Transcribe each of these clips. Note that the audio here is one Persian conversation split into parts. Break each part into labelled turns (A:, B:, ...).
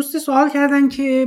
A: دوست سوال کردن که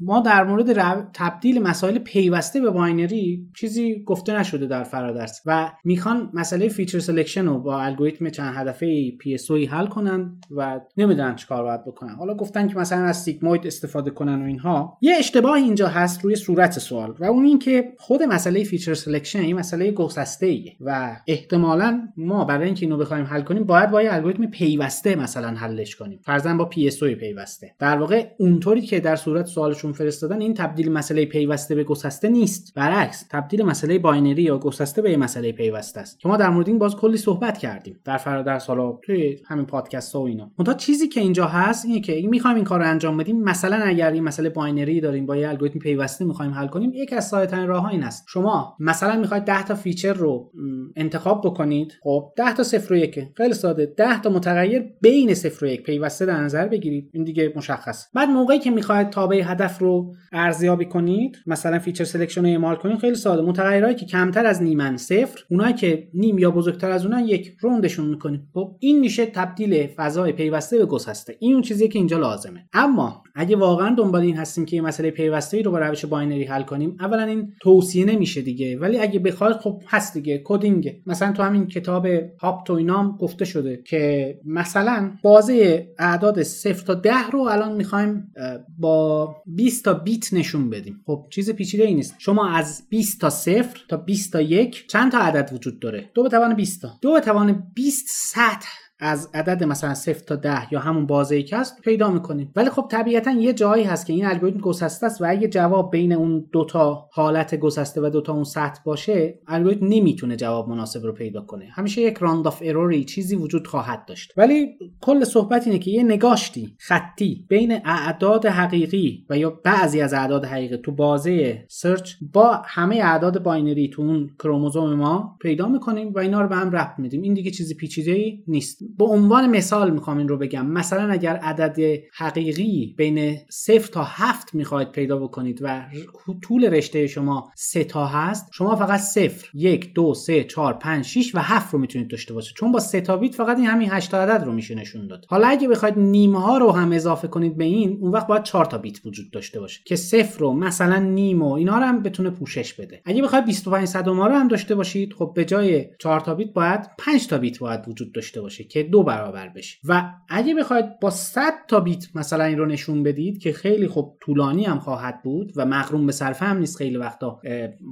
A: ما در مورد تبدیل مسائل پیوسته به binary چیزی گفته نشده در فرادرس و می‌خوان مسئله feature selection رو با الگوریتم چند هدفه PSO حل کنن و نمی‌دونن چیکار باید بکنن. حالا گفتن که مثلا از sigmoid استفاده کنن و اینها. یه اشتباه اینجا هست روی صورت سوال و اون این که خود مسئله feature selection این مسئله گسسته ایه و احتمالا ما برای اینکه اینو بخوایم حل کنیم باید با یه الگوریتم پیوسته مثلا حلش کنیم. فرضاً با PSO پیوسته. در واقع اونطوری که در صورت سوالشون فرستادن این تبدیل مسئله پیوسته به گسسته نیست. برعکس تبدیل مسئله binary یا گسسته به مسئله پیوسته است. که ما در مورد این باز کلی صحبت کردیم. در فرادرس حالا توی همین پادکست ها و اینا. منتها چیزی که اینجا هست اینه که می‌خوایم این کار رو انجام بدیم. مثلا اگر این مسئله binary داریم با یه الگوریتم پیوسته می‌خوایم حل کنیم یک از ساده ترین راه این است شما مثلا می‌خواید 10 تا feature رو انتخاب بکنید. خب 10 تا 0 و 1 خیلی ساده. 10 تا متغیر بین 0 و 1 پیوسته در نظر بگیرید. این دیگه مشخص بعد موقعی که می‌خواید تابع هدف رو ارزیابی کنید مثلا feature selection رو اعمال کنید خیلی ساده. متغیرهایی که کمتر از نیمن صفر اونایی که نیم یا بزرگتر از اونها یک round شون می‌کنید. خب این میشه تبدیل فضای پیوسته به گسسته. این اون چیزی که اینجا لازمه. اما اگه واقعا دنبال این هستیم که یه مسئله پیوسته ای رو با روش binary حل کنیم اولا این توصیه نمیشه دیگه. ولی اگه بخواید خب هست دیگه. coding. مثلا تو همین کتاب هاپت و اینام گفته شده که مثلا بازه اعداد 0 تا 10 رو الان می‌خوایم با 20 تا بیت نشون بدیم. خب چیز پیچیده ای نیست. شما از 20 تا 0 تا 20 تا 1 چند تا عدد وجود داره؟ دو به توان 20 تا. دو به توان 20 سطح. از عدد مثلا 0 تا 10 یا همون بازه ای که هست پیدا می‌کنیم. ولی خب طبیعتا یه جایی هست که این الگوریتم گسسته است و اگه جواب بین اون دوتا حالت گسسته و دوتا اون سطح باشه الگوریتم نمی‌تونه جواب مناسب رو پیدا کنه. همیشه یک round off error ی چیزی وجود خواهد داشت. ولی کل صحبت اینه که یه نگاشتی خطی بین اعداد حقیقی و یا بعضی از اعداد حقیقی تو بازه search با همه اعداد binary تو اون کروموزوم ما پیدا می‌کنیم و اینا رو به هم ربط میدیم. این دیگه چیزی پیچیده ای نیست. به عنوان مثال می‌خوام این رو بگم. مثلا اگر عدد حقیقی بین 0 تا 7 می‌خواید پیدا بکنید و طول رشته شما 3 تا هست شما فقط 0 1 2 3 4 5 6 و 7 رو می‌تونید داشته باشید. چون با 3 تا بیت فقط این همین 8 تا عدد رو میشه نشون داد. حالا اگه بخواید نیم ها رو هم اضافه کنید به این اون وقت باید 4 تا بیت وجود داشته باشه که 0 رو مثلا نیم و اینا رو هم بتونه پوشش بده. اگه بخواید 25 صدم رو هم داشته باشید خب به جای 4 تا بیت باید 5 تا بیت باید وجود داشته باشه که دو برابر بشه. و اگه بخواید با 100 تا بیت مثلا این رو نشون بدید که خیلی خب طولانی هم خواهد بود و مغروم به صرفه هم نیست خیلی وقتا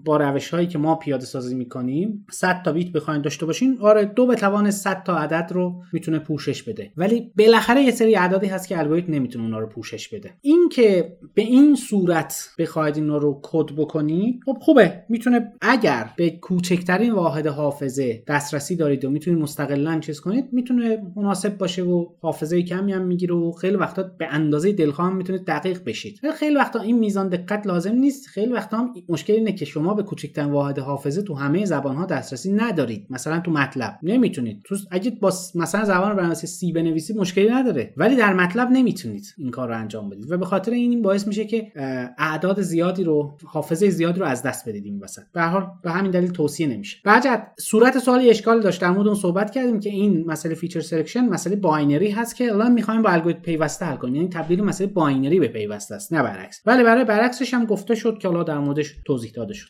A: با روش هایی که ما پیاده سازی می‌کنیم 100 تا بیت بخواید داشته باشین آره دو به توان 100 تا عدد رو می‌تونه پوشش بده. ولی بالاخره یه سری اعدادی هست که الگوریتم نمی‌تونه اونا رو پوشش بده. این که به این صورت بخواید اینا رو کد بکنید خب خوبه. می‌تونه اگر به کوچکترین واحد حافظه دسترسی دارید و می‌تونید مستقلا چیز کنید می‌تونه مناسب باشه و حافظه کمی هم می‌گیره و خیلی وقتا به اندازه دلخواه هم می‌تونه دقیق بشید. خیلی وقتا این میزان دقت لازم نیست. خیلی وقتا هم مشکل اینه که شما به کوچکترین واحد حافظه تو همه زبان ها دسترسی ندارید. مثلا تو MATLAB. نمی‌تونید. تو اگه با مثلا زبان برنامه‌نویسی C بنویسید مشکلی نداره. ولی در MATLAB نمی‌تونید این کار رو انجام بدید. و به خاطر این باعث میشه که اعداد زیادی رو حافظه زیادی رو از دست بدید این وسط. به هر حال به همین دلیل توصیه نمیشه. بعد صورت سوالی اشکال داشت. در مورد اون صحبت کردیم که این مسئله feature selection مسئله binary هست که الان می‌خوایم با الگوریتم پیوسته حل کنیم. یعنی تبدیل مسئله binary به پیوسته است نه برعکس. ولی برای برعکسش هم گفته شد که حالا در موردش توضیح داده شد.